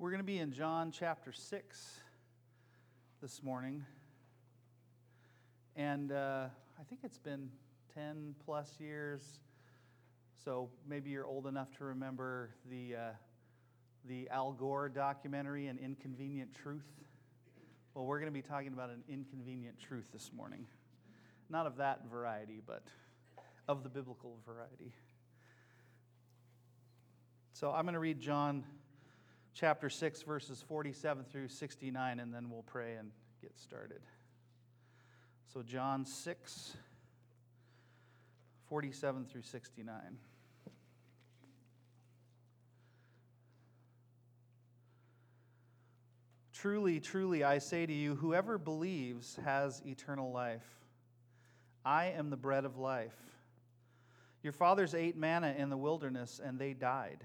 We're going to be in John chapter 6 this morning. And uh, I think it's been 10 plus years. So maybe you're old enough to remember the, uh, the Al Gore documentary, An Inconvenient Truth. Well, we're going to be talking about an inconvenient truth this morning. Not of that variety, but of the biblical variety. So I'm going to read John chapter 6, verses 47 through 69, and then we'll pray and get started. So, John 6, 47 through 69. Truly, truly, I say to you, whoever believes has eternal life. I am the bread of life. Your fathers ate manna in the wilderness, and they died.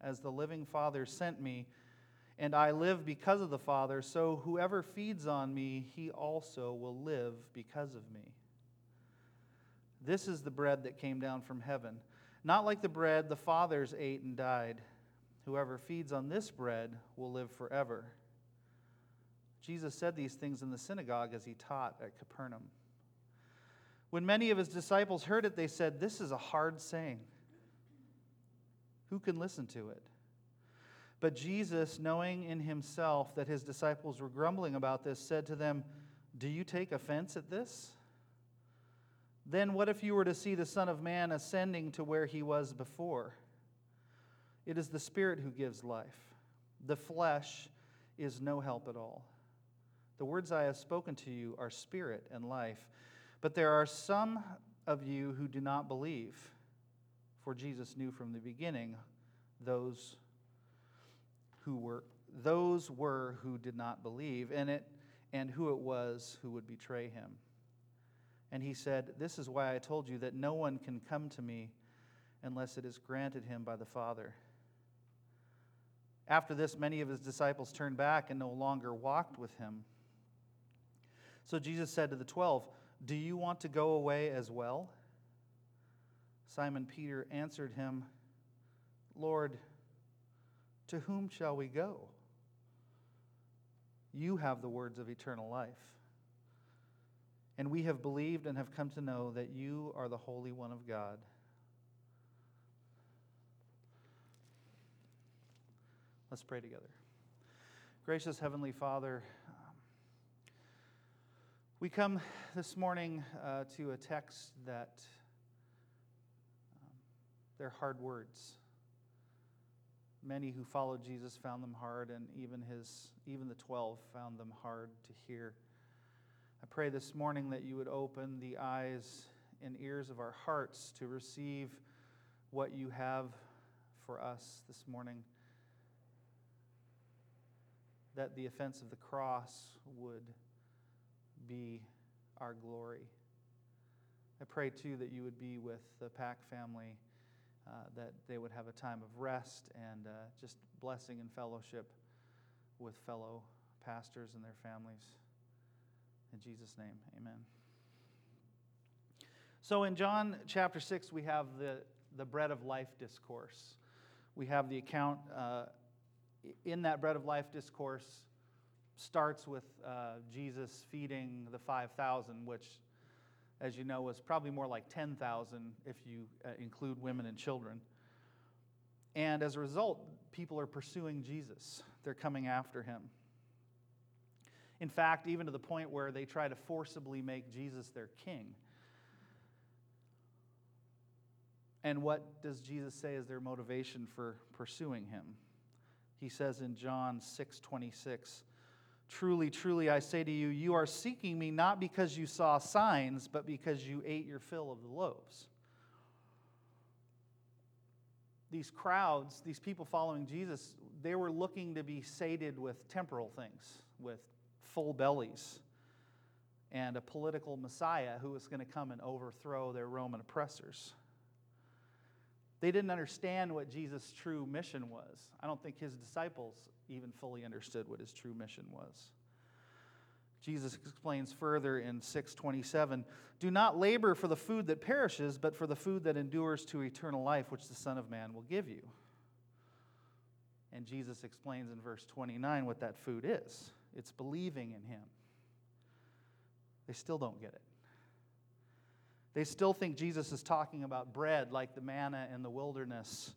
as the living Father sent me, and I live because of the Father, so whoever feeds on me, he also will live because of me. This is the bread that came down from heaven, not like the bread the fathers ate and died. Whoever feeds on this bread will live forever. Jesus said these things in the synagogue as he taught at Capernaum. When many of his disciples heard it, they said, This is a hard saying. Who can listen to it? But Jesus, knowing in himself that his disciples were grumbling about this, said to them, Do you take offense at this? Then what if you were to see the Son of Man ascending to where he was before? It is the Spirit who gives life. The flesh is no help at all. The words I have spoken to you are spirit and life. But there are some of you who do not believe. For Jesus knew from the beginning those who were those were who did not believe in it and who it was who would betray him. And he said, This is why I told you that no one can come to me unless it is granted him by the Father. After this, many of his disciples turned back and no longer walked with him. So Jesus said to the twelve, Do you want to go away as well? Simon Peter answered him, Lord, to whom shall we go? You have the words of eternal life. And we have believed and have come to know that you are the Holy One of God. Let's pray together. Gracious Heavenly Father, we come this morning uh, to a text that they're hard words. Many who followed Jesus found them hard, and even, his, even the 12 found them hard to hear. I pray this morning that you would open the eyes and ears of our hearts to receive what you have for us this morning. That the offense of the cross would be our glory. I pray too that you would be with the Pack family uh, that they would have a time of rest and uh, just blessing and fellowship with fellow pastors and their families. In Jesus' name, amen. So in John chapter 6, we have the, the bread of life discourse. We have the account uh, in that bread of life discourse starts with uh, Jesus feeding the 5,000, which as you know, was probably more like 10,000 if you uh, include women and children. And as a result, people are pursuing Jesus, they're coming after him. In fact, even to the point where they try to forcibly make Jesus their king. And what does Jesus say is their motivation for pursuing him? He says in John 6 26, Truly, truly, I say to you, you are seeking me not because you saw signs, but because you ate your fill of the loaves. These crowds, these people following Jesus, they were looking to be sated with temporal things, with full bellies, and a political Messiah who was going to come and overthrow their Roman oppressors. They didn't understand what Jesus' true mission was. I don't think his disciples even fully understood what his true mission was. Jesus explains further in 627 Do not labor for the food that perishes, but for the food that endures to eternal life, which the Son of Man will give you. And Jesus explains in verse 29 what that food is it's believing in him. They still don't get it. They still think Jesus is talking about bread like the manna in the wilderness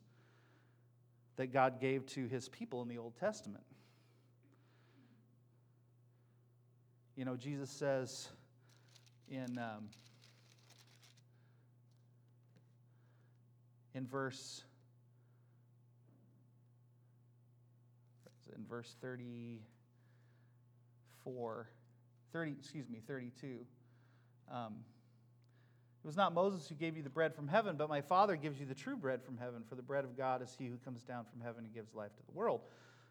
that God gave to his people in the Old Testament. You know, Jesus says in, um, in verse in verse 34 30 excuse me 32 um, it was not Moses who gave you the bread from heaven, but my Father gives you the true bread from heaven, for the bread of God is he who comes down from heaven and gives life to the world.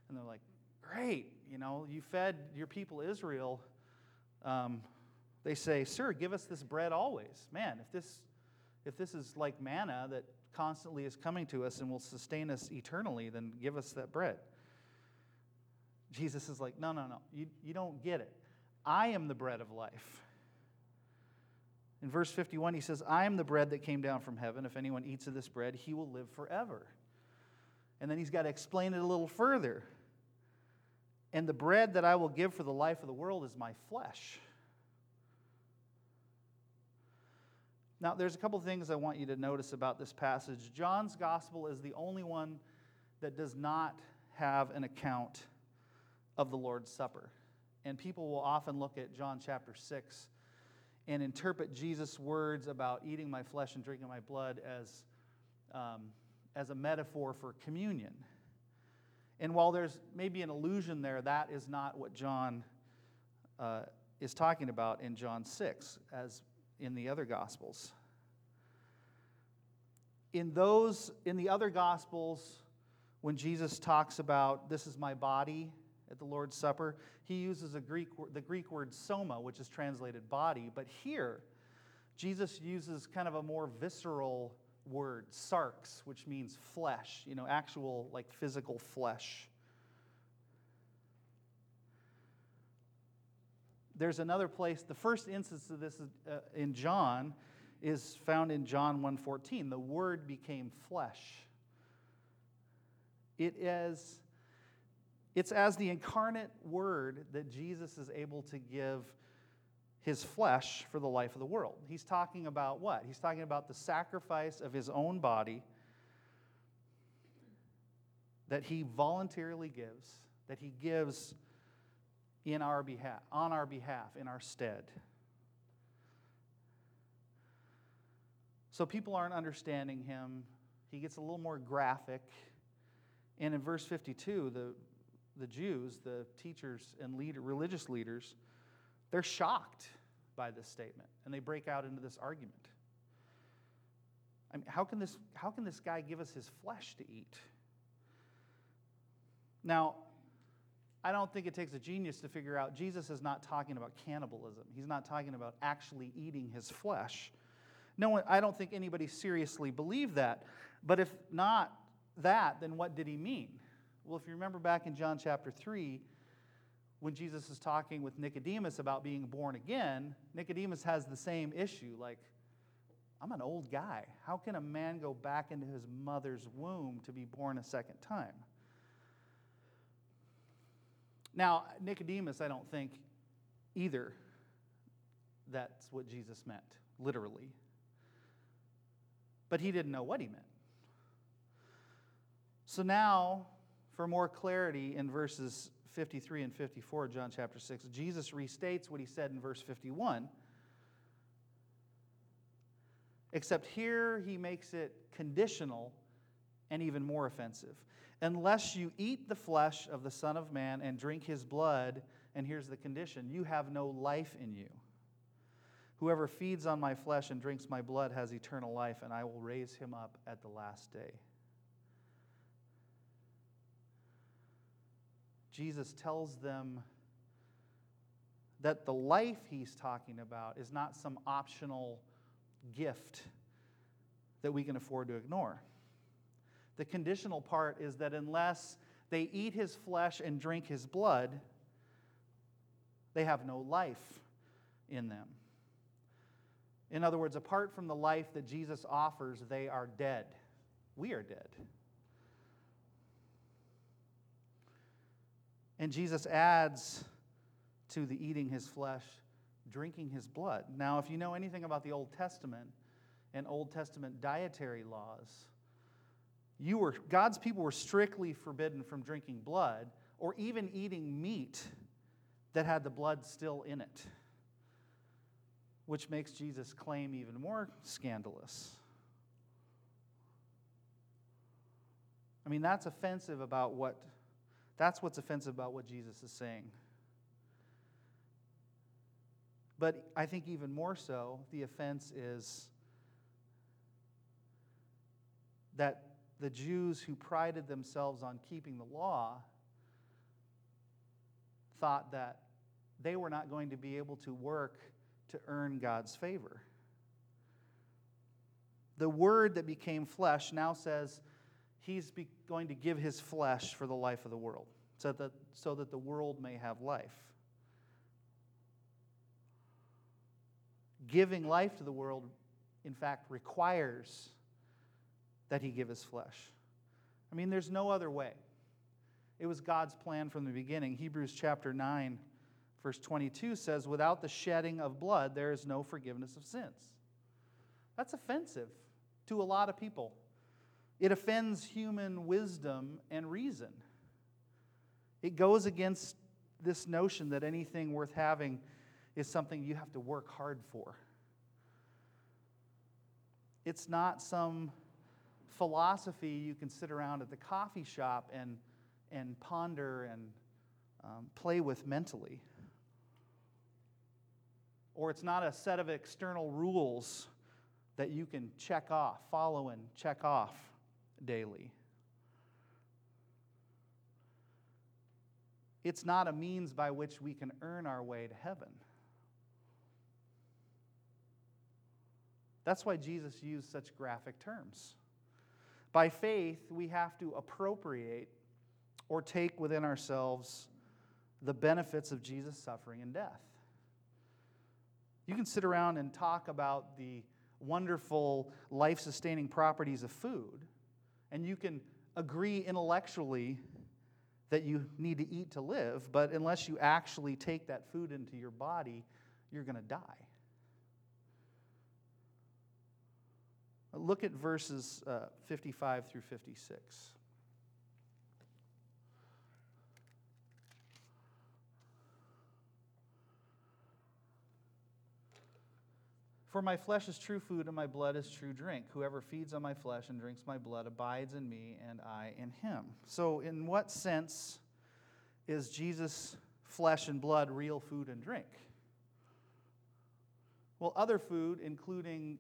And they're like, Great, you know, you fed your people Israel. Um, they say, Sir, give us this bread always. Man, if this, if this is like manna that constantly is coming to us and will sustain us eternally, then give us that bread. Jesus is like, No, no, no, you, you don't get it. I am the bread of life. In verse 51, he says, I am the bread that came down from heaven. If anyone eats of this bread, he will live forever. And then he's got to explain it a little further. And the bread that I will give for the life of the world is my flesh. Now, there's a couple things I want you to notice about this passage. John's gospel is the only one that does not have an account of the Lord's Supper. And people will often look at John chapter 6 and interpret Jesus' words about eating my flesh and drinking my blood as, um, as a metaphor for communion. And while there's maybe an allusion there, that is not what John uh, is talking about in John 6, as in the other Gospels. In those, in the other Gospels, when Jesus talks about this is my body at the Lord's Supper, he uses a Greek, the Greek word soma, which is translated body. But here, Jesus uses kind of a more visceral word, sarx, which means flesh, you know, actual, like physical flesh. There's another place, the first instance of this uh, in John is found in John 1:14. The word became flesh. It is it's as the incarnate word that Jesus is able to give his flesh for the life of the world. He's talking about what? He's talking about the sacrifice of his own body that he voluntarily gives, that he gives in our behalf, on our behalf, in our stead. So people aren't understanding him. He gets a little more graphic. And in verse 52, the the Jews, the teachers and leader, religious leaders, they're shocked by this statement and they break out into this argument. I mean, how can this, how can this guy give us his flesh to eat? Now, I don't think it takes a genius to figure out Jesus is not talking about cannibalism. He's not talking about actually eating his flesh. No I don't think anybody seriously believed that. But if not that, then what did he mean? Well, if you remember back in John chapter 3, when Jesus is talking with Nicodemus about being born again, Nicodemus has the same issue. Like, I'm an old guy. How can a man go back into his mother's womb to be born a second time? Now, Nicodemus, I don't think either that's what Jesus meant, literally. But he didn't know what he meant. So now for more clarity in verses 53 and 54, John chapter 6, Jesus restates what he said in verse 51. Except here he makes it conditional and even more offensive. Unless you eat the flesh of the Son of Man and drink his blood, and here's the condition you have no life in you. Whoever feeds on my flesh and drinks my blood has eternal life, and I will raise him up at the last day. Jesus tells them that the life he's talking about is not some optional gift that we can afford to ignore. The conditional part is that unless they eat his flesh and drink his blood, they have no life in them. In other words, apart from the life that Jesus offers, they are dead. We are dead. And Jesus adds to the eating his flesh, drinking his blood. Now, if you know anything about the Old Testament and Old Testament dietary laws, you were, God's people were strictly forbidden from drinking blood or even eating meat that had the blood still in it, which makes Jesus' claim even more scandalous. I mean, that's offensive about what, that's what's offensive about what Jesus is saying. But I think even more so, the offense is that the Jews who prided themselves on keeping the law thought that they were not going to be able to work to earn God's favor. The word that became flesh now says he's going to give his flesh for the life of the world, so that, so that the world may have life. Giving life to the world, in fact, requires that he give his flesh. I mean, there's no other way. It was God's plan from the beginning. Hebrews chapter 9, verse 22 says, Without the shedding of blood, there is no forgiveness of sins. That's offensive to a lot of people. It offends human wisdom and reason. It goes against this notion that anything worth having is something you have to work hard for. It's not some philosophy you can sit around at the coffee shop and, and ponder and um, play with mentally. Or it's not a set of external rules that you can check off, follow and check off daily. It's not a means by which we can earn our way to heaven. That's why Jesus used such graphic terms. By faith, we have to appropriate or take within ourselves the benefits of Jesus' suffering and death. You can sit around and talk about the wonderful life sustaining properties of food, and you can agree intellectually that you need to eat to live, but unless you actually take that food into your body, you're going to die. Look at verses uh, 55 through 56. For my flesh is true food and my blood is true drink. Whoever feeds on my flesh and drinks my blood abides in me and I in him. So, in what sense is Jesus' flesh and blood real food and drink? Well, other food, including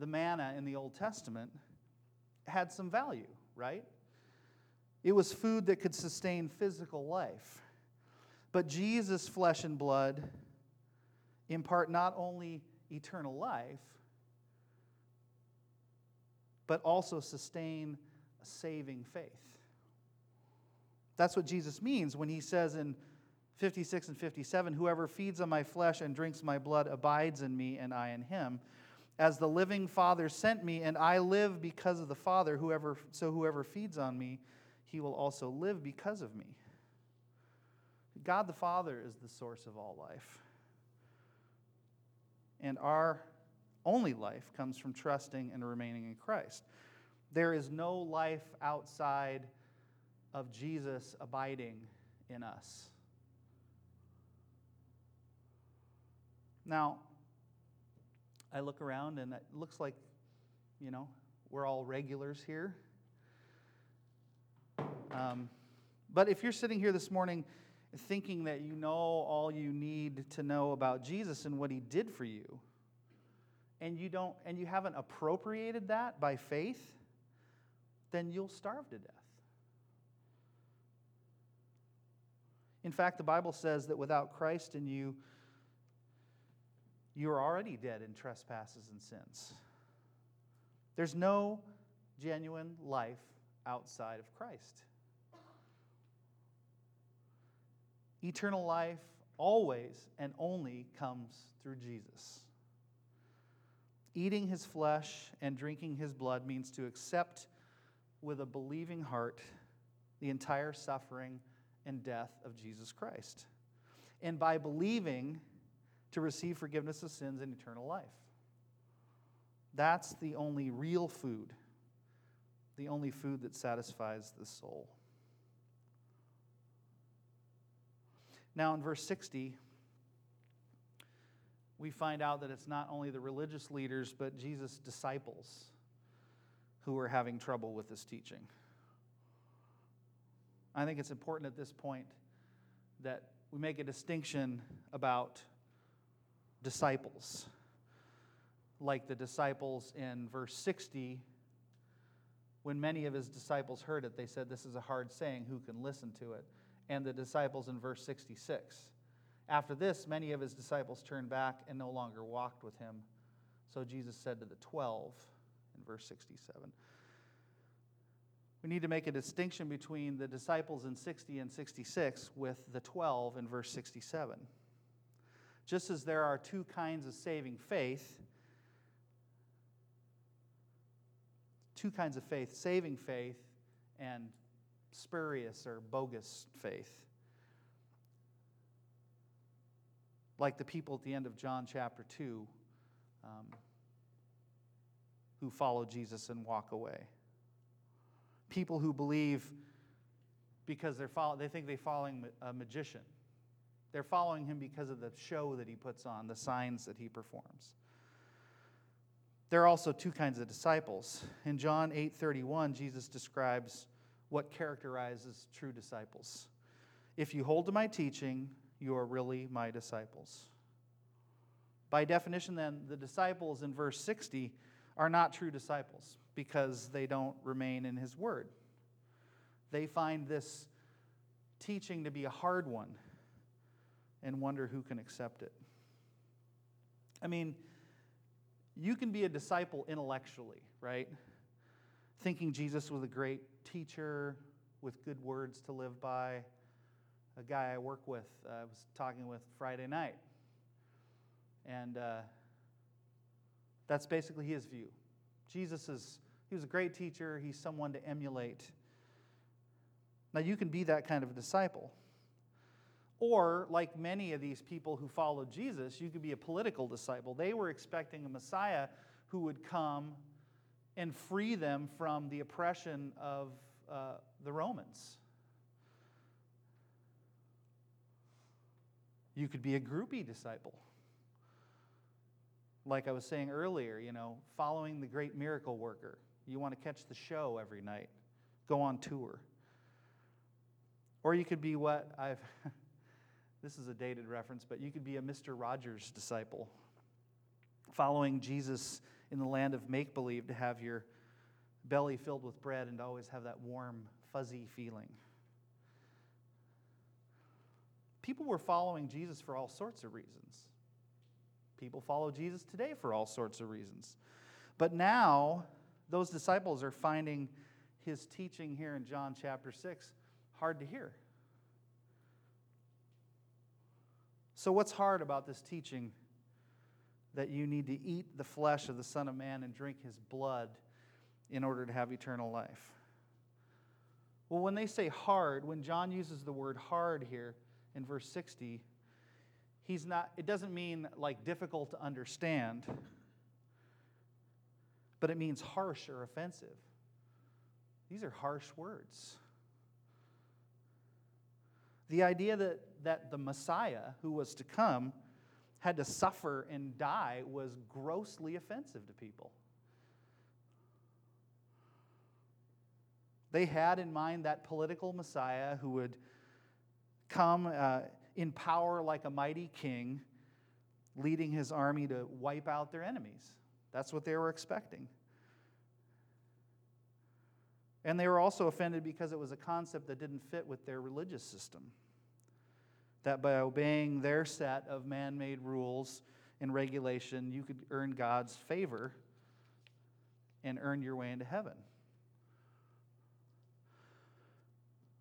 the manna in the Old Testament had some value, right? It was food that could sustain physical life. But Jesus' flesh and blood impart not only eternal life, but also sustain a saving faith. That's what Jesus means when he says in 56 and 57 Whoever feeds on my flesh and drinks my blood abides in me, and I in him. As the living Father sent me, and I live because of the Father, whoever, so whoever feeds on me, he will also live because of me. God the Father is the source of all life. And our only life comes from trusting and remaining in Christ. There is no life outside of Jesus abiding in us. Now, I look around and it looks like, you know, we're all regulars here. Um, but if you're sitting here this morning thinking that you know all you need to know about Jesus and what he did for you, and you don't and you haven't appropriated that by faith, then you'll starve to death. In fact, the Bible says that without Christ in you, you are already dead in trespasses and sins. There's no genuine life outside of Christ. Eternal life always and only comes through Jesus. Eating his flesh and drinking his blood means to accept with a believing heart the entire suffering and death of Jesus Christ. And by believing, to receive forgiveness of sins and eternal life. That's the only real food, the only food that satisfies the soul. Now, in verse 60, we find out that it's not only the religious leaders, but Jesus' disciples who are having trouble with this teaching. I think it's important at this point that we make a distinction about disciples. Like the disciples in verse 60, when many of his disciples heard it, they said, This is a hard saying, who can listen to it? And the disciples in verse 66. After this, many of his disciples turned back and no longer walked with him. So Jesus said to the 12 in verse 67. We need to make a distinction between the disciples in 60 and 66 with the 12 in verse 67. Just as there are two kinds of saving faith, two kinds of faith saving faith and spurious or bogus faith. Like the people at the end of John chapter 2 um, who follow Jesus and walk away. People who believe because they're follow, they think they're following a magician they're following him because of the show that he puts on, the signs that he performs. There are also two kinds of disciples. In John 8:31, Jesus describes what characterizes true disciples. If you hold to my teaching, you are really my disciples. By definition, then, the disciples in verse 60 are not true disciples because they don't remain in his word. They find this teaching to be a hard one and wonder who can accept it. I mean, you can be a disciple intellectually, right? Thinking Jesus was a great teacher with good words to live by. A guy I work with, uh, I was talking with Friday night. And uh, that's basically his view. Jesus is, he was a great teacher, he's someone to emulate. Now, you can be that kind of a disciple. Or, like many of these people who followed Jesus, you could be a political disciple. They were expecting a Messiah who would come and free them from the oppression of uh, the Romans. You could be a groupie disciple. Like I was saying earlier, you know, following the great miracle worker. You want to catch the show every night, go on tour. Or you could be what I've. This is a dated reference, but you could be a Mr. Rogers disciple, following Jesus in the land of make believe to have your belly filled with bread and always have that warm, fuzzy feeling. People were following Jesus for all sorts of reasons. People follow Jesus today for all sorts of reasons. But now, those disciples are finding his teaching here in John chapter 6 hard to hear. So, what's hard about this teaching that you need to eat the flesh of the Son of Man and drink his blood in order to have eternal life? Well, when they say hard, when John uses the word hard here in verse 60, he's not, it doesn't mean like difficult to understand, but it means harsh or offensive. These are harsh words. The idea that, that the Messiah who was to come had to suffer and die was grossly offensive to people. They had in mind that political Messiah who would come uh, in power like a mighty king, leading his army to wipe out their enemies. That's what they were expecting. And they were also offended because it was a concept that didn't fit with their religious system. That by obeying their set of man made rules and regulation, you could earn God's favor and earn your way into heaven.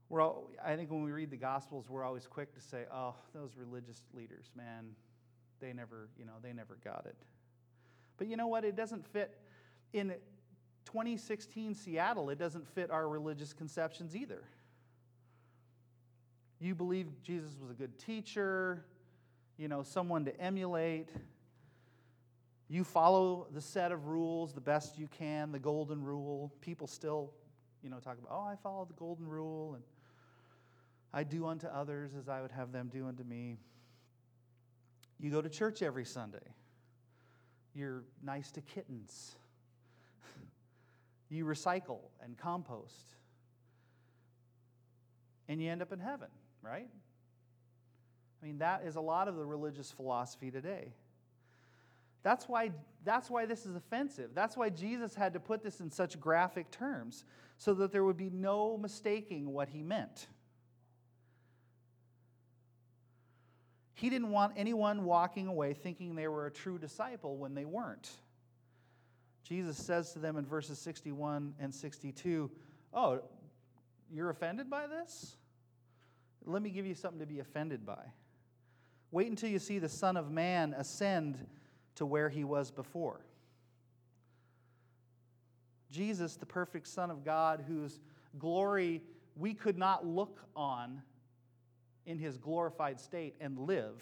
We're all, I think when we read the Gospels, we're always quick to say, oh, those religious leaders, man, they never, you know, they never got it. But you know what? It doesn't fit in 2016 Seattle, it doesn't fit our religious conceptions either. You believe Jesus was a good teacher, you know, someone to emulate. You follow the set of rules the best you can, the golden rule. People still, you know, talk about, oh, I follow the golden rule and I do unto others as I would have them do unto me. You go to church every Sunday. You're nice to kittens. you recycle and compost. And you end up in heaven, right? I mean, that is a lot of the religious philosophy today. That's why, that's why this is offensive. That's why Jesus had to put this in such graphic terms, so that there would be no mistaking what he meant. He didn't want anyone walking away thinking they were a true disciple when they weren't. Jesus says to them in verses 61 and 62, Oh, you're offended by this? Let me give you something to be offended by. Wait until you see the Son of Man ascend to where he was before. Jesus, the perfect Son of God, whose glory we could not look on in his glorified state and live,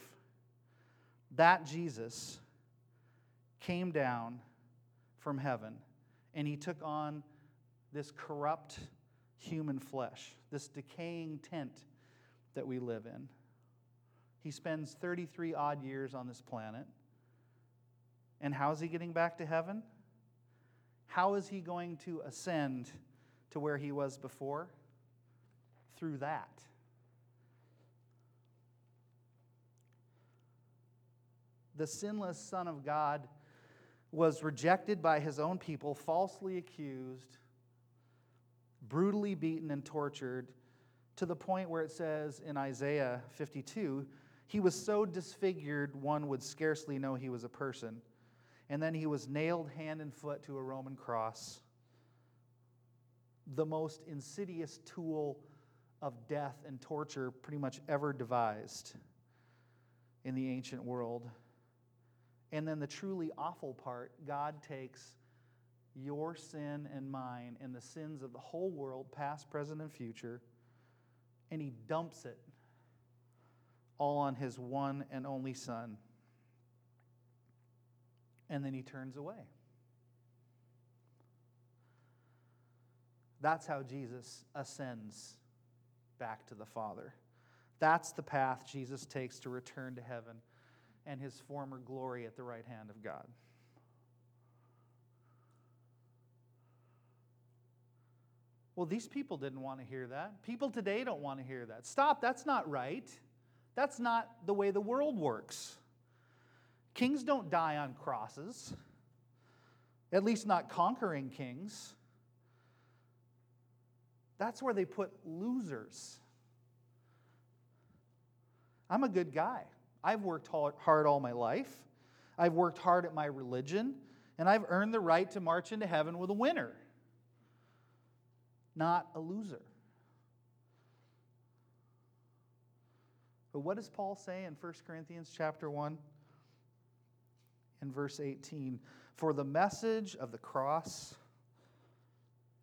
that Jesus came down from heaven and he took on this corrupt human flesh, this decaying tent that we live in. He spends 33 odd years on this planet. And how's he getting back to heaven? How is he going to ascend to where he was before? Through that. the sinless Son of God was rejected by his own people, falsely accused, brutally beaten, and tortured to the point where it says in Isaiah 52 he was so disfigured one would scarcely know he was a person. And then he was nailed hand and foot to a Roman cross, the most insidious tool of death and torture pretty much ever devised in the ancient world. And then the truly awful part God takes your sin and mine and the sins of the whole world, past, present, and future, and He dumps it all on His one and only Son. And then He turns away. That's how Jesus ascends back to the Father. That's the path Jesus takes to return to heaven and his former glory at the right hand of God. Well, these people didn't want to hear that. People today don't want to hear that. Stop, that's not right. That's not the way the world works. Kings don't die on crosses, at least not conquering kings. That's where they put losers. I'm a good guy. I've worked hard all my life. I've worked hard at my religion, and I've earned the right to march into heaven with a winner, not a loser. But what does Paul say in 1 Corinthians chapter 1 in verse 18? For the message of the cross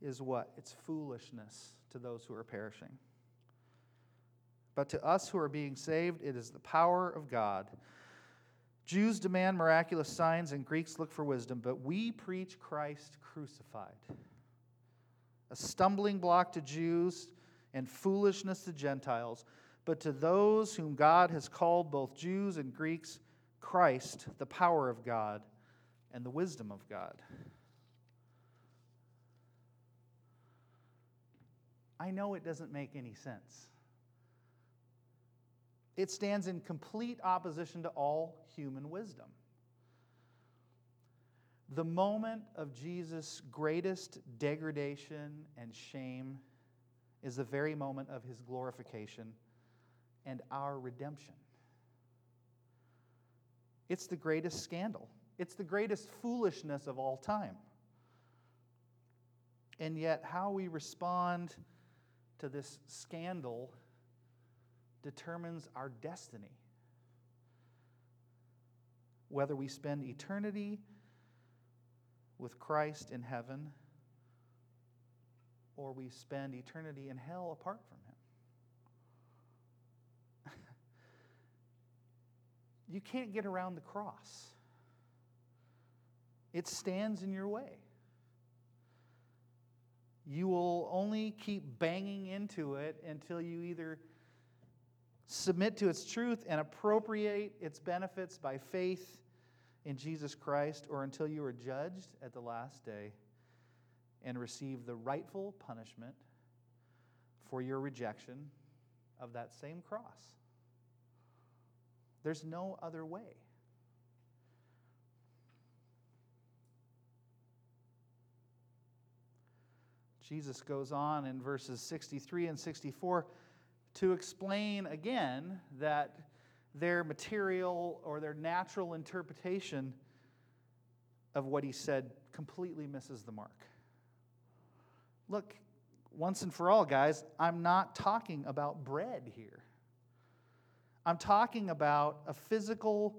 is what? It's foolishness to those who are perishing. But to us who are being saved, it is the power of God. Jews demand miraculous signs and Greeks look for wisdom, but we preach Christ crucified. A stumbling block to Jews and foolishness to Gentiles, But to those whom God has called, both Jews and Greeks, Christ, the power of God and the wisdom of God. I know it doesn't make any sense. It stands in complete opposition to all human wisdom. The moment of Jesus' greatest degradation and shame is the very moment of his glorification and our redemption. It's the greatest scandal, it's the greatest foolishness of all time. And yet, how we respond to this scandal determines our destiny. Whether we spend eternity with Christ in heaven or we spend eternity in hell apart from Him. you can't get around the cross, it stands in your way. You will only keep banging into it until you either submit to its truth and appropriate its benefits by faith in Jesus Christ, or until you are judged at the last day and receive the rightful punishment for your rejection of that same cross. There's no other way. Jesus goes on in verses 63 and 64 to explain again that their material or their natural interpretation of what he said completely misses the mark. Look, once and for all, guys, I'm not talking about bread here. I'm talking about a physical,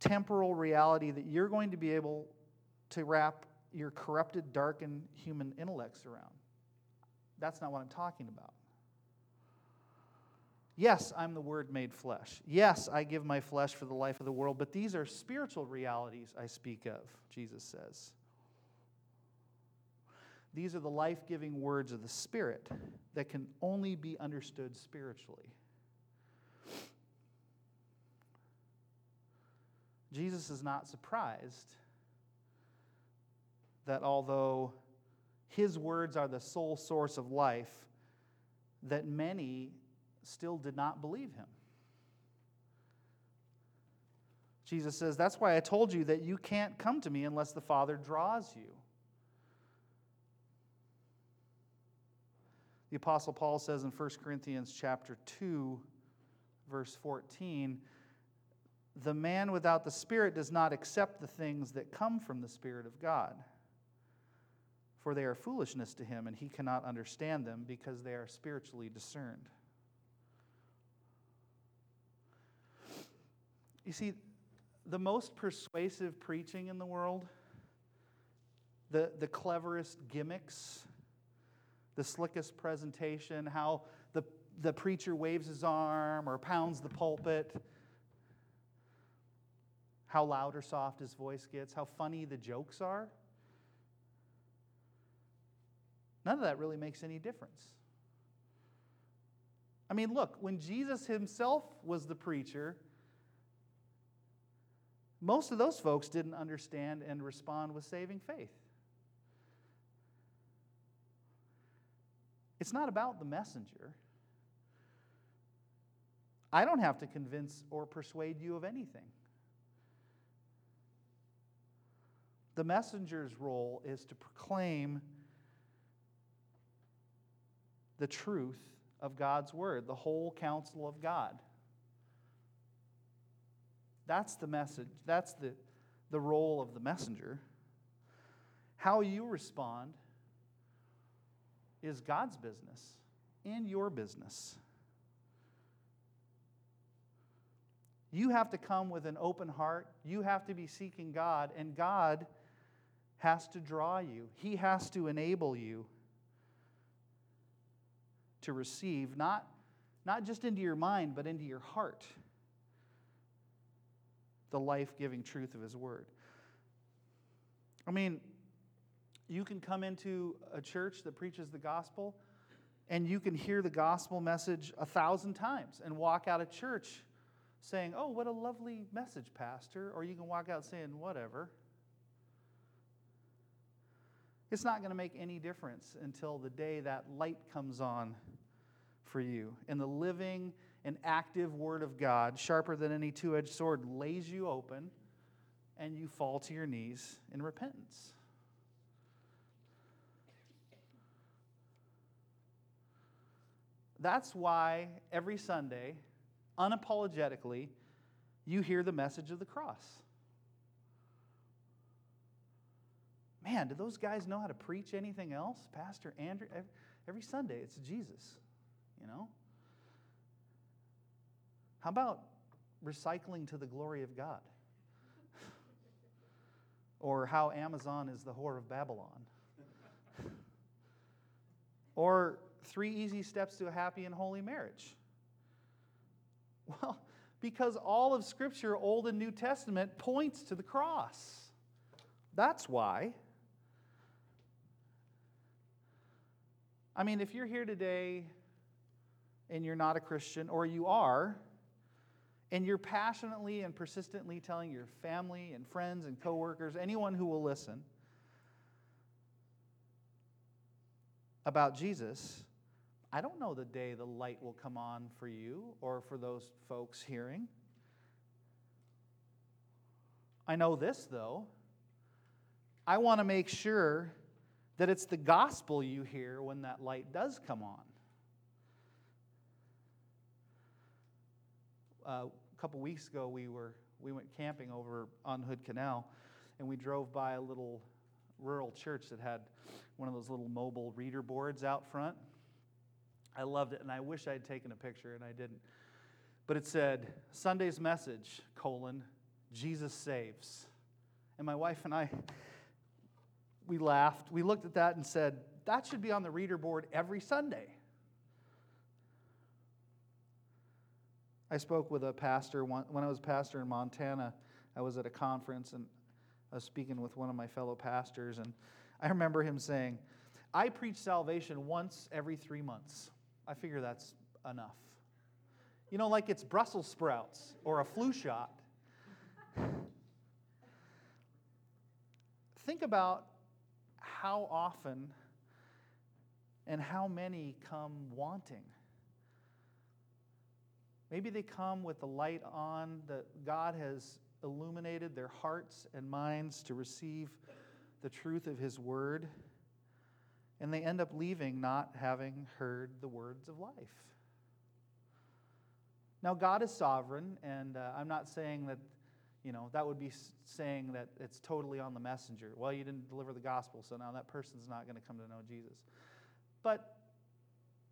temporal reality that you're going to be able to wrap your corrupted, darkened human intellects around. That's not what I'm talking about. Yes, I'm the Word made flesh. Yes, I give my flesh for the life of the world, but these are spiritual realities I speak of, Jesus says. These are the life giving words of the Spirit that can only be understood spiritually. Jesus is not surprised that although his words are the sole source of life, that many still did not believe him. Jesus says, That's why I told you that you can't come to me unless the Father draws you. The apostle Paul says in 1 Corinthians chapter 2 verse 14, the man without the spirit does not accept the things that come from the spirit of God. For they are foolishness to him and he cannot understand them because they are spiritually discerned. You see, the most persuasive preaching in the world, the, the cleverest gimmicks, the slickest presentation, how the, the preacher waves his arm or pounds the pulpit, how loud or soft his voice gets, how funny the jokes are. None of that really makes any difference. I mean, look, when Jesus himself was the preacher, most of those folks didn't understand and respond with saving faith. It's not about the messenger. I don't have to convince or persuade you of anything. The messenger's role is to proclaim the truth of God's word, the whole counsel of God. That's the message, that's the, the role of the messenger. How you respond is God's business and your business. You have to come with an open heart. You have to be seeking God, and God has to draw you. He has to enable you to receive, not, not just into your mind, but into your heart the life giving truth of His Word. I mean, you can come into a church that preaches the gospel And you can hear the gospel message a thousand times and walk out of church saying, Oh, what a lovely message, Pastor. Or you can walk out saying, Whatever. It's not going to make any difference until the day that light comes on for you. And the living and active Word of God, sharper than any two edged sword, lays you open and you fall to your knees in repentance. That's why every Sunday, unapologetically, you hear the message of the cross. Man, do those guys know how to preach anything else? Pastor Andrew, every Sunday it's Jesus, you know? How about recycling to the glory of God? or how Amazon is the whore of Babylon? or three easy steps to a happy and holy marriage? Well, because all of Scripture, Old and New Testament, points to the cross. That's why. I mean, if you're here today and you're not a Christian, or you are, and you're passionately and persistently telling your family and friends and coworkers, anyone who will listen, about Jesus, I don't know the day the light will come on for you or for those folks hearing. I know this, though. I want to make sure that it's the gospel you hear when that light does come on. Uh, a couple weeks ago, we, were, we went camping over on Hood Canal, and we drove by a little rural church that had one of those little mobile reader boards out front. I loved it, and I wish I had taken a picture, and I didn't. But it said, Sunday's message, colon, Jesus saves. And my wife and I we laughed. We looked at that and said, that should be on the reader board every Sunday. I spoke with a pastor when I was a pastor in Montana. I was at a conference and I was speaking with one of my fellow pastors, and I remember him saying, I preach salvation once every three months. I figure that's enough. You know, like it's Brussels sprouts or a flu shot. Think about how often and how many come wanting. Maybe they come with the light on that God has illuminated their hearts and minds to receive the truth of His Word, and they end up leaving not having heard the words of life. Now, God is sovereign, and uh, I'm not saying that you know, that would be saying that it's totally on the messenger. Well, you didn't deliver the gospel, so now that person's not going to come to know Jesus. But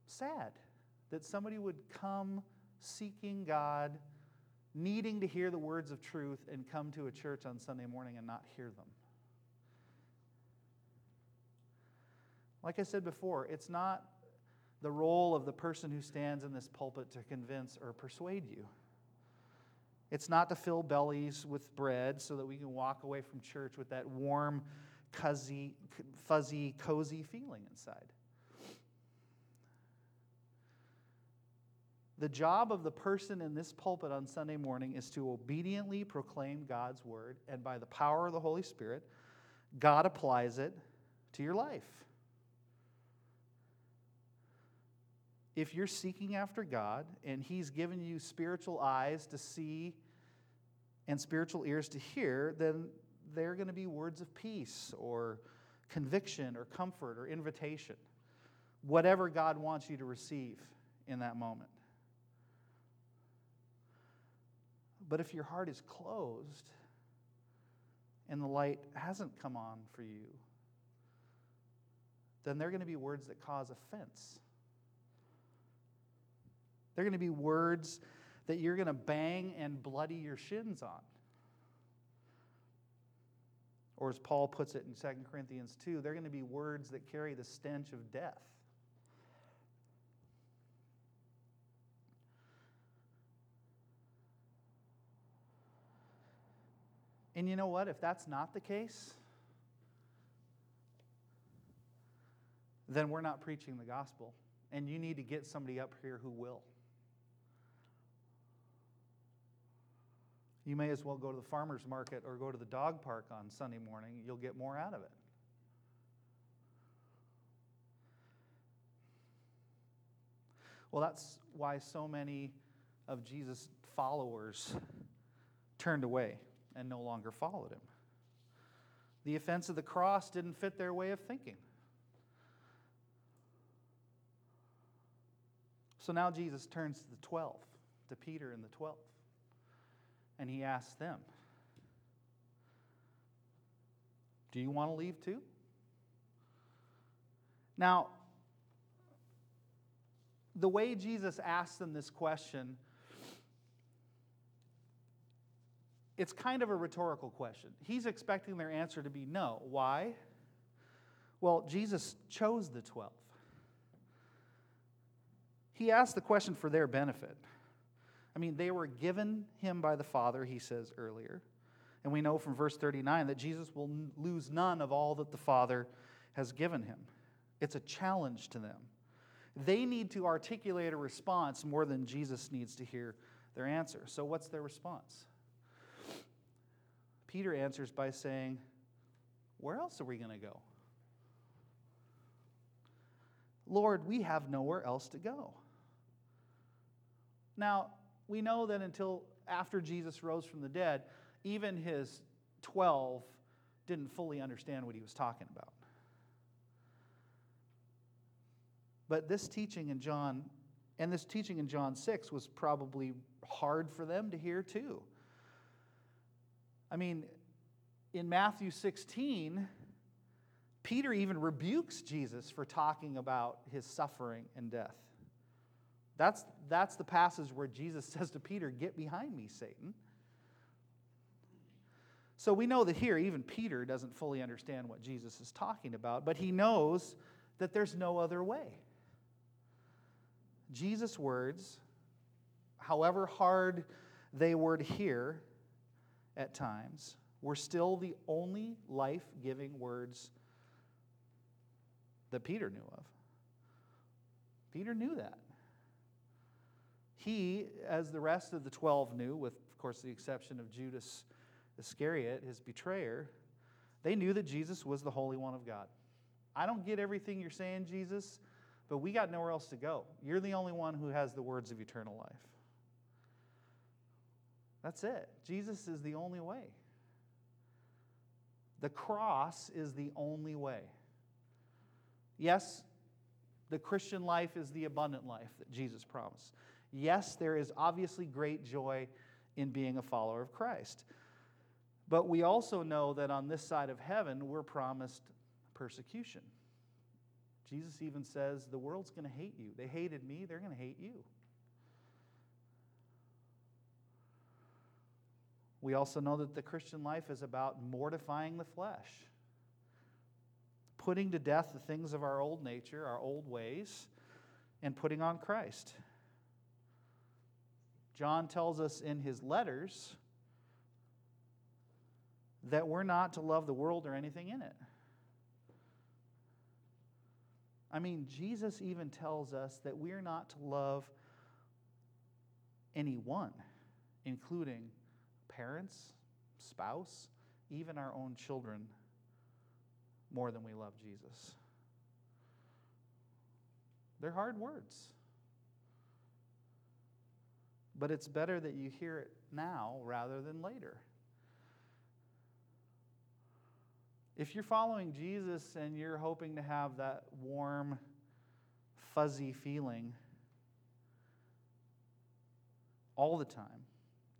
sad that somebody would come seeking God, needing to hear the words of truth, and come to a church on Sunday morning and not hear them. Like I said before, it's not the role of the person who stands in this pulpit to convince or persuade you. It's not to fill bellies with bread so that we can walk away from church with that warm, fuzzy, fuzzy, cozy feeling inside. The job of the person in this pulpit on Sunday morning is to obediently proclaim God's word, and by the power of the Holy Spirit, God applies it to your life. if you're seeking after God and He's given you spiritual eyes to see and spiritual ears to hear, then they're going to be words of peace or conviction or comfort or invitation. Whatever God wants you to receive in that moment. But if your heart is closed and the light hasn't come on for you, then they're going to be words that cause offense they're going to be words that you're going to bang and bloody your shins on. Or as Paul puts it in 2 Corinthians 2, they're going to be words that carry the stench of death. And you know what? If that's not the case, then we're not preaching the gospel and you need to get somebody up here who will. You may as well go to the farmer's market or go to the dog park on Sunday morning. You'll get more out of it. Well, that's why so many of Jesus' followers turned away and no longer followed him. The offense of the cross didn't fit their way of thinking. So now Jesus turns to the 12, to Peter and the 12, and he asks them, Do you want to leave too? Now, the way Jesus asks them this question, it's kind of a rhetorical question. He's expecting their answer to be no. Why? Well, Jesus chose the 12. He asked the question for their benefit. I mean, they were given him by the Father, he says earlier. And we know from verse 39 that Jesus will lose none of all that the Father has given him. It's a challenge to them. They need to articulate a response more than Jesus needs to hear their answer. So, what's their response? Peter answers by saying, Where else are we going to go? Lord, we have nowhere else to go. Now, we know that until after Jesus rose from the dead, even his 12 didn't fully understand what he was talking about. But this teaching in John, and this teaching in John 6 was probably hard for them to hear too. I mean, in Matthew 16, Peter even rebukes Jesus for talking about his suffering and death. That's, that's the passage where Jesus says to Peter, Get behind me, Satan. So we know that here, even Peter doesn't fully understand what Jesus is talking about, but he knows that there's no other way. Jesus' words, however hard they were to hear at times, were still the only life giving words that Peter knew of. Peter knew that. He, as the rest of the 12 knew, with, of course, the exception of Judas Iscariot, his betrayer, they knew that Jesus was the Holy One of God. I don't get everything you're saying, Jesus, but we got nowhere else to go. You're the only one who has the words of eternal life. That's it. Jesus is the only way. The cross is the only way. Yes, the Christian life is the abundant life that Jesus promised. Yes, there is obviously great joy in being a follower of Christ. But we also know that on this side of heaven, we're promised persecution. Jesus even says, The world's going to hate you. They hated me, they're going to hate you. We also know that the Christian life is about mortifying the flesh, putting to death the things of our old nature, our old ways, and putting on Christ. John tells us in his letters that we're not to love the world or anything in it. I mean, Jesus even tells us that we're not to love anyone, including parents, spouse, even our own children, more than we love Jesus. They're hard words. But it's better that you hear it now rather than later. If you're following Jesus and you're hoping to have that warm, fuzzy feeling all the time,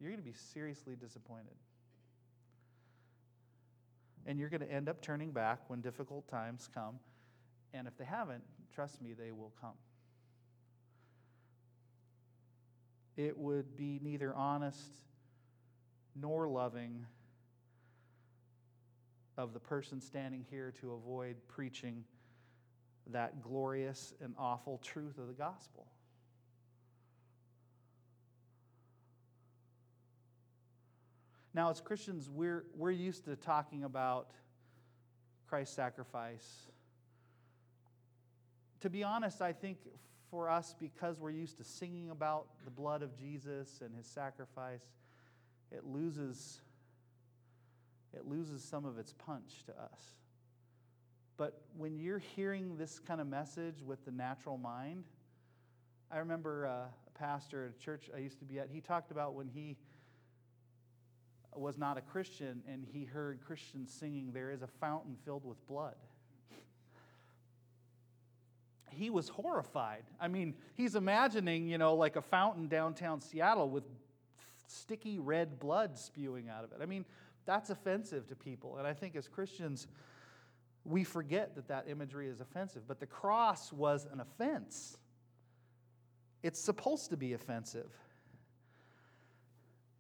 you're going to be seriously disappointed. And you're going to end up turning back when difficult times come. And if they haven't, trust me, they will come. It would be neither honest nor loving of the person standing here to avoid preaching that glorious and awful truth of the gospel. Now, as Christians, we're, we're used to talking about Christ's sacrifice. To be honest, I think for us because we're used to singing about the blood of Jesus and his sacrifice, it loses it loses some of its punch to us. But when you're hearing this kind of message with the natural mind, I remember uh, a pastor at a church I used to be at, he talked about when he was not a Christian and he heard Christians singing, There is a fountain filled with blood. He was horrified. I mean, he's imagining, you know, like a fountain downtown Seattle with sticky red blood spewing out of it. I mean, that's offensive to people. And I think as Christians, we forget that that imagery is offensive. But the cross was an offense, it's supposed to be offensive.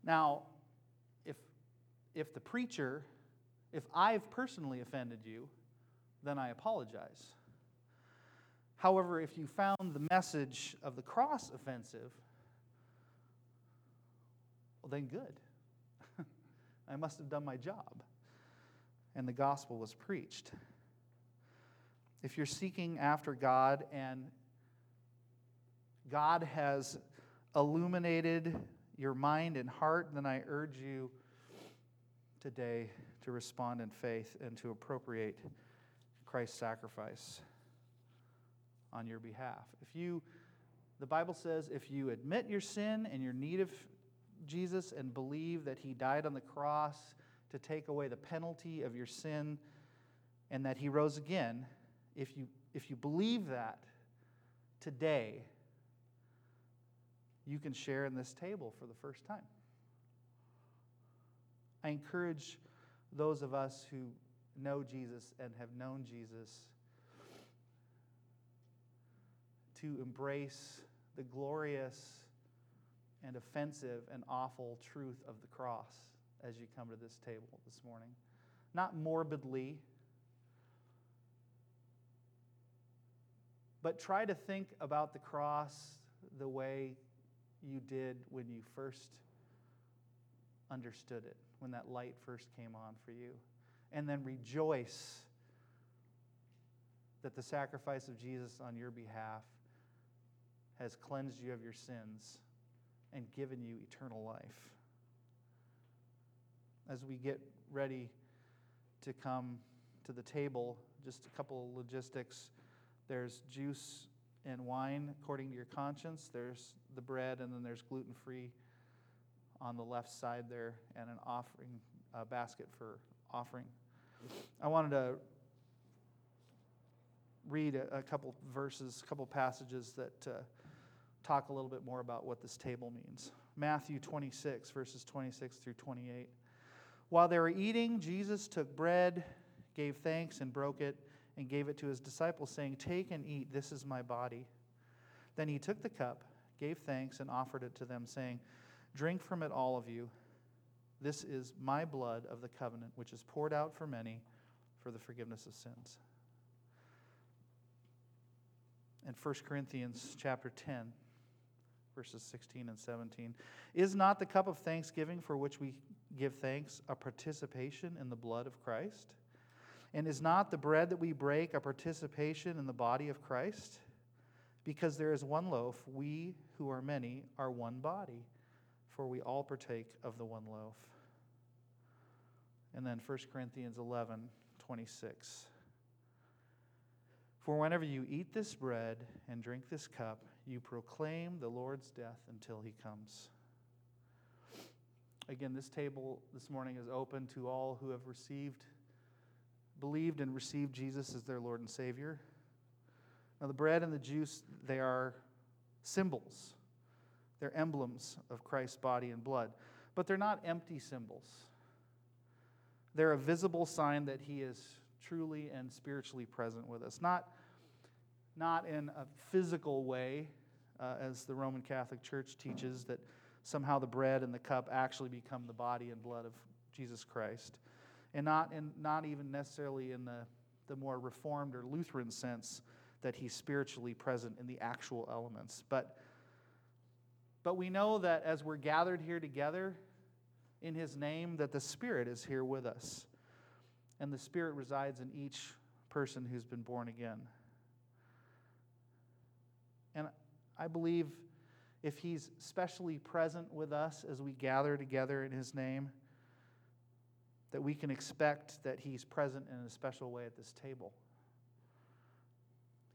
Now, if the preacher, if I've personally offended you, then I apologize. However, if you found the message of the cross offensive, well, then good. I must have done my job. And the gospel was preached. If you're seeking after God and God has illuminated your mind and heart, then I urge you today to respond in faith and to appropriate Christ's sacrifice on your behalf. If you the Bible says if you admit your sin and your need of Jesus and believe that he died on the cross to take away the penalty of your sin and that he rose again, if you, if you believe that today, you can share in this table for the first time. I encourage those of us who know Jesus and have known Jesus to embrace the glorious and offensive and awful truth of the cross as you come to this table this morning. Not morbidly, but try to think about the cross the way you did when you first understood it, when that light first came on for you. And then rejoice that the sacrifice of Jesus on your behalf has cleansed you of your sins and given you eternal life. As we get ready to come to the table, just a couple of logistics. There's juice and wine according to your conscience, there's the bread, and then there's gluten free on the left side there, and an offering basket for offering. I wanted to read a, a couple verses, a couple passages that. Uh, talk a little bit more about what this table means. Matthew 26, verses 26 through 28. While they were eating, Jesus took bread, gave thanks, and broke it, and gave it to his disciples, saying, Take and eat, this is my body. Then he took the cup, gave thanks, and offered it to them, saying, Drink from it, all of you. This is my blood of the covenant, which is poured out for many for the forgiveness of sins. In 1 Corinthians chapter 10, verses 16 and 17. Is not the cup of thanksgiving for which we give thanks a participation in the blood of Christ? And is not the bread that we break a participation in the body of Christ? Because there is one loaf, we who are many are one body, for we all partake of the one loaf. And then 1 Corinthians 11, 26. For whenever you eat this bread and drink this cup, you proclaim the Lord's death until he comes. Again, this table this morning is open to all who have received, believed, and received Jesus as their Lord and Savior. Now, the bread and the juice, they are symbols, they're emblems of Christ's body and blood, but they're not empty symbols. They're a visible sign that He is truly and spiritually present with us. Not not in a physical way, uh, as the Roman Catholic Church teaches, that somehow the bread and the cup actually become the body and blood of Jesus Christ. And not, in, not even necessarily in the, the more Reformed or Lutheran sense that he's spiritually present in the actual elements. But, but we know that as we're gathered here together in his name, that the Spirit is here with us. And the Spirit resides in each person who's been born again. And I believe if He's specially present with us as we gather together in His name, that we can expect that He's present in a special way at this table.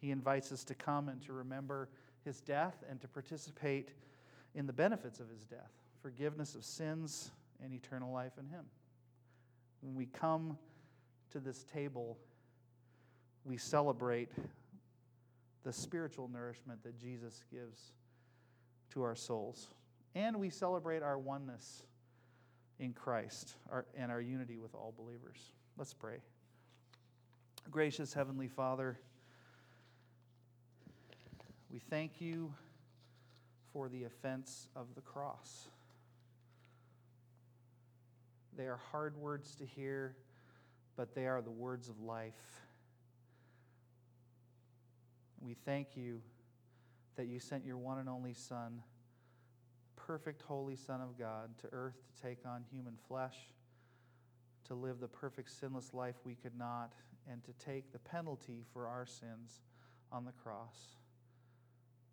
He invites us to come and to remember His death and to participate in the benefits of His death forgiveness of sins and eternal life in Him. When we come to this table, we celebrate the spiritual nourishment that Jesus gives to our souls. And we celebrate our oneness in Christ our, and our unity with all believers. Let's pray. Gracious Heavenly Father, we thank you for the offense of the cross. They are hard words to hear, but they are the words of life. We thank you that you sent your one and only Son, perfect, holy Son of God, to earth to take on human flesh, to live the perfect, sinless life we could not, and to take the penalty for our sins on the cross,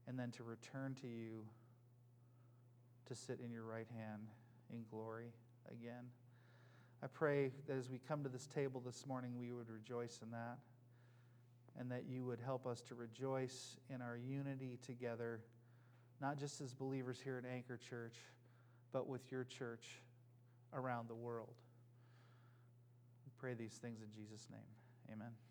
and then to return to you to sit in your right hand in glory again. I pray that as we come to this table this morning, we would rejoice in that and that you would help us to rejoice in our unity together, not just as believers here at Anchor Church, but with your church around the world. We pray these things in Jesus' name. Amen.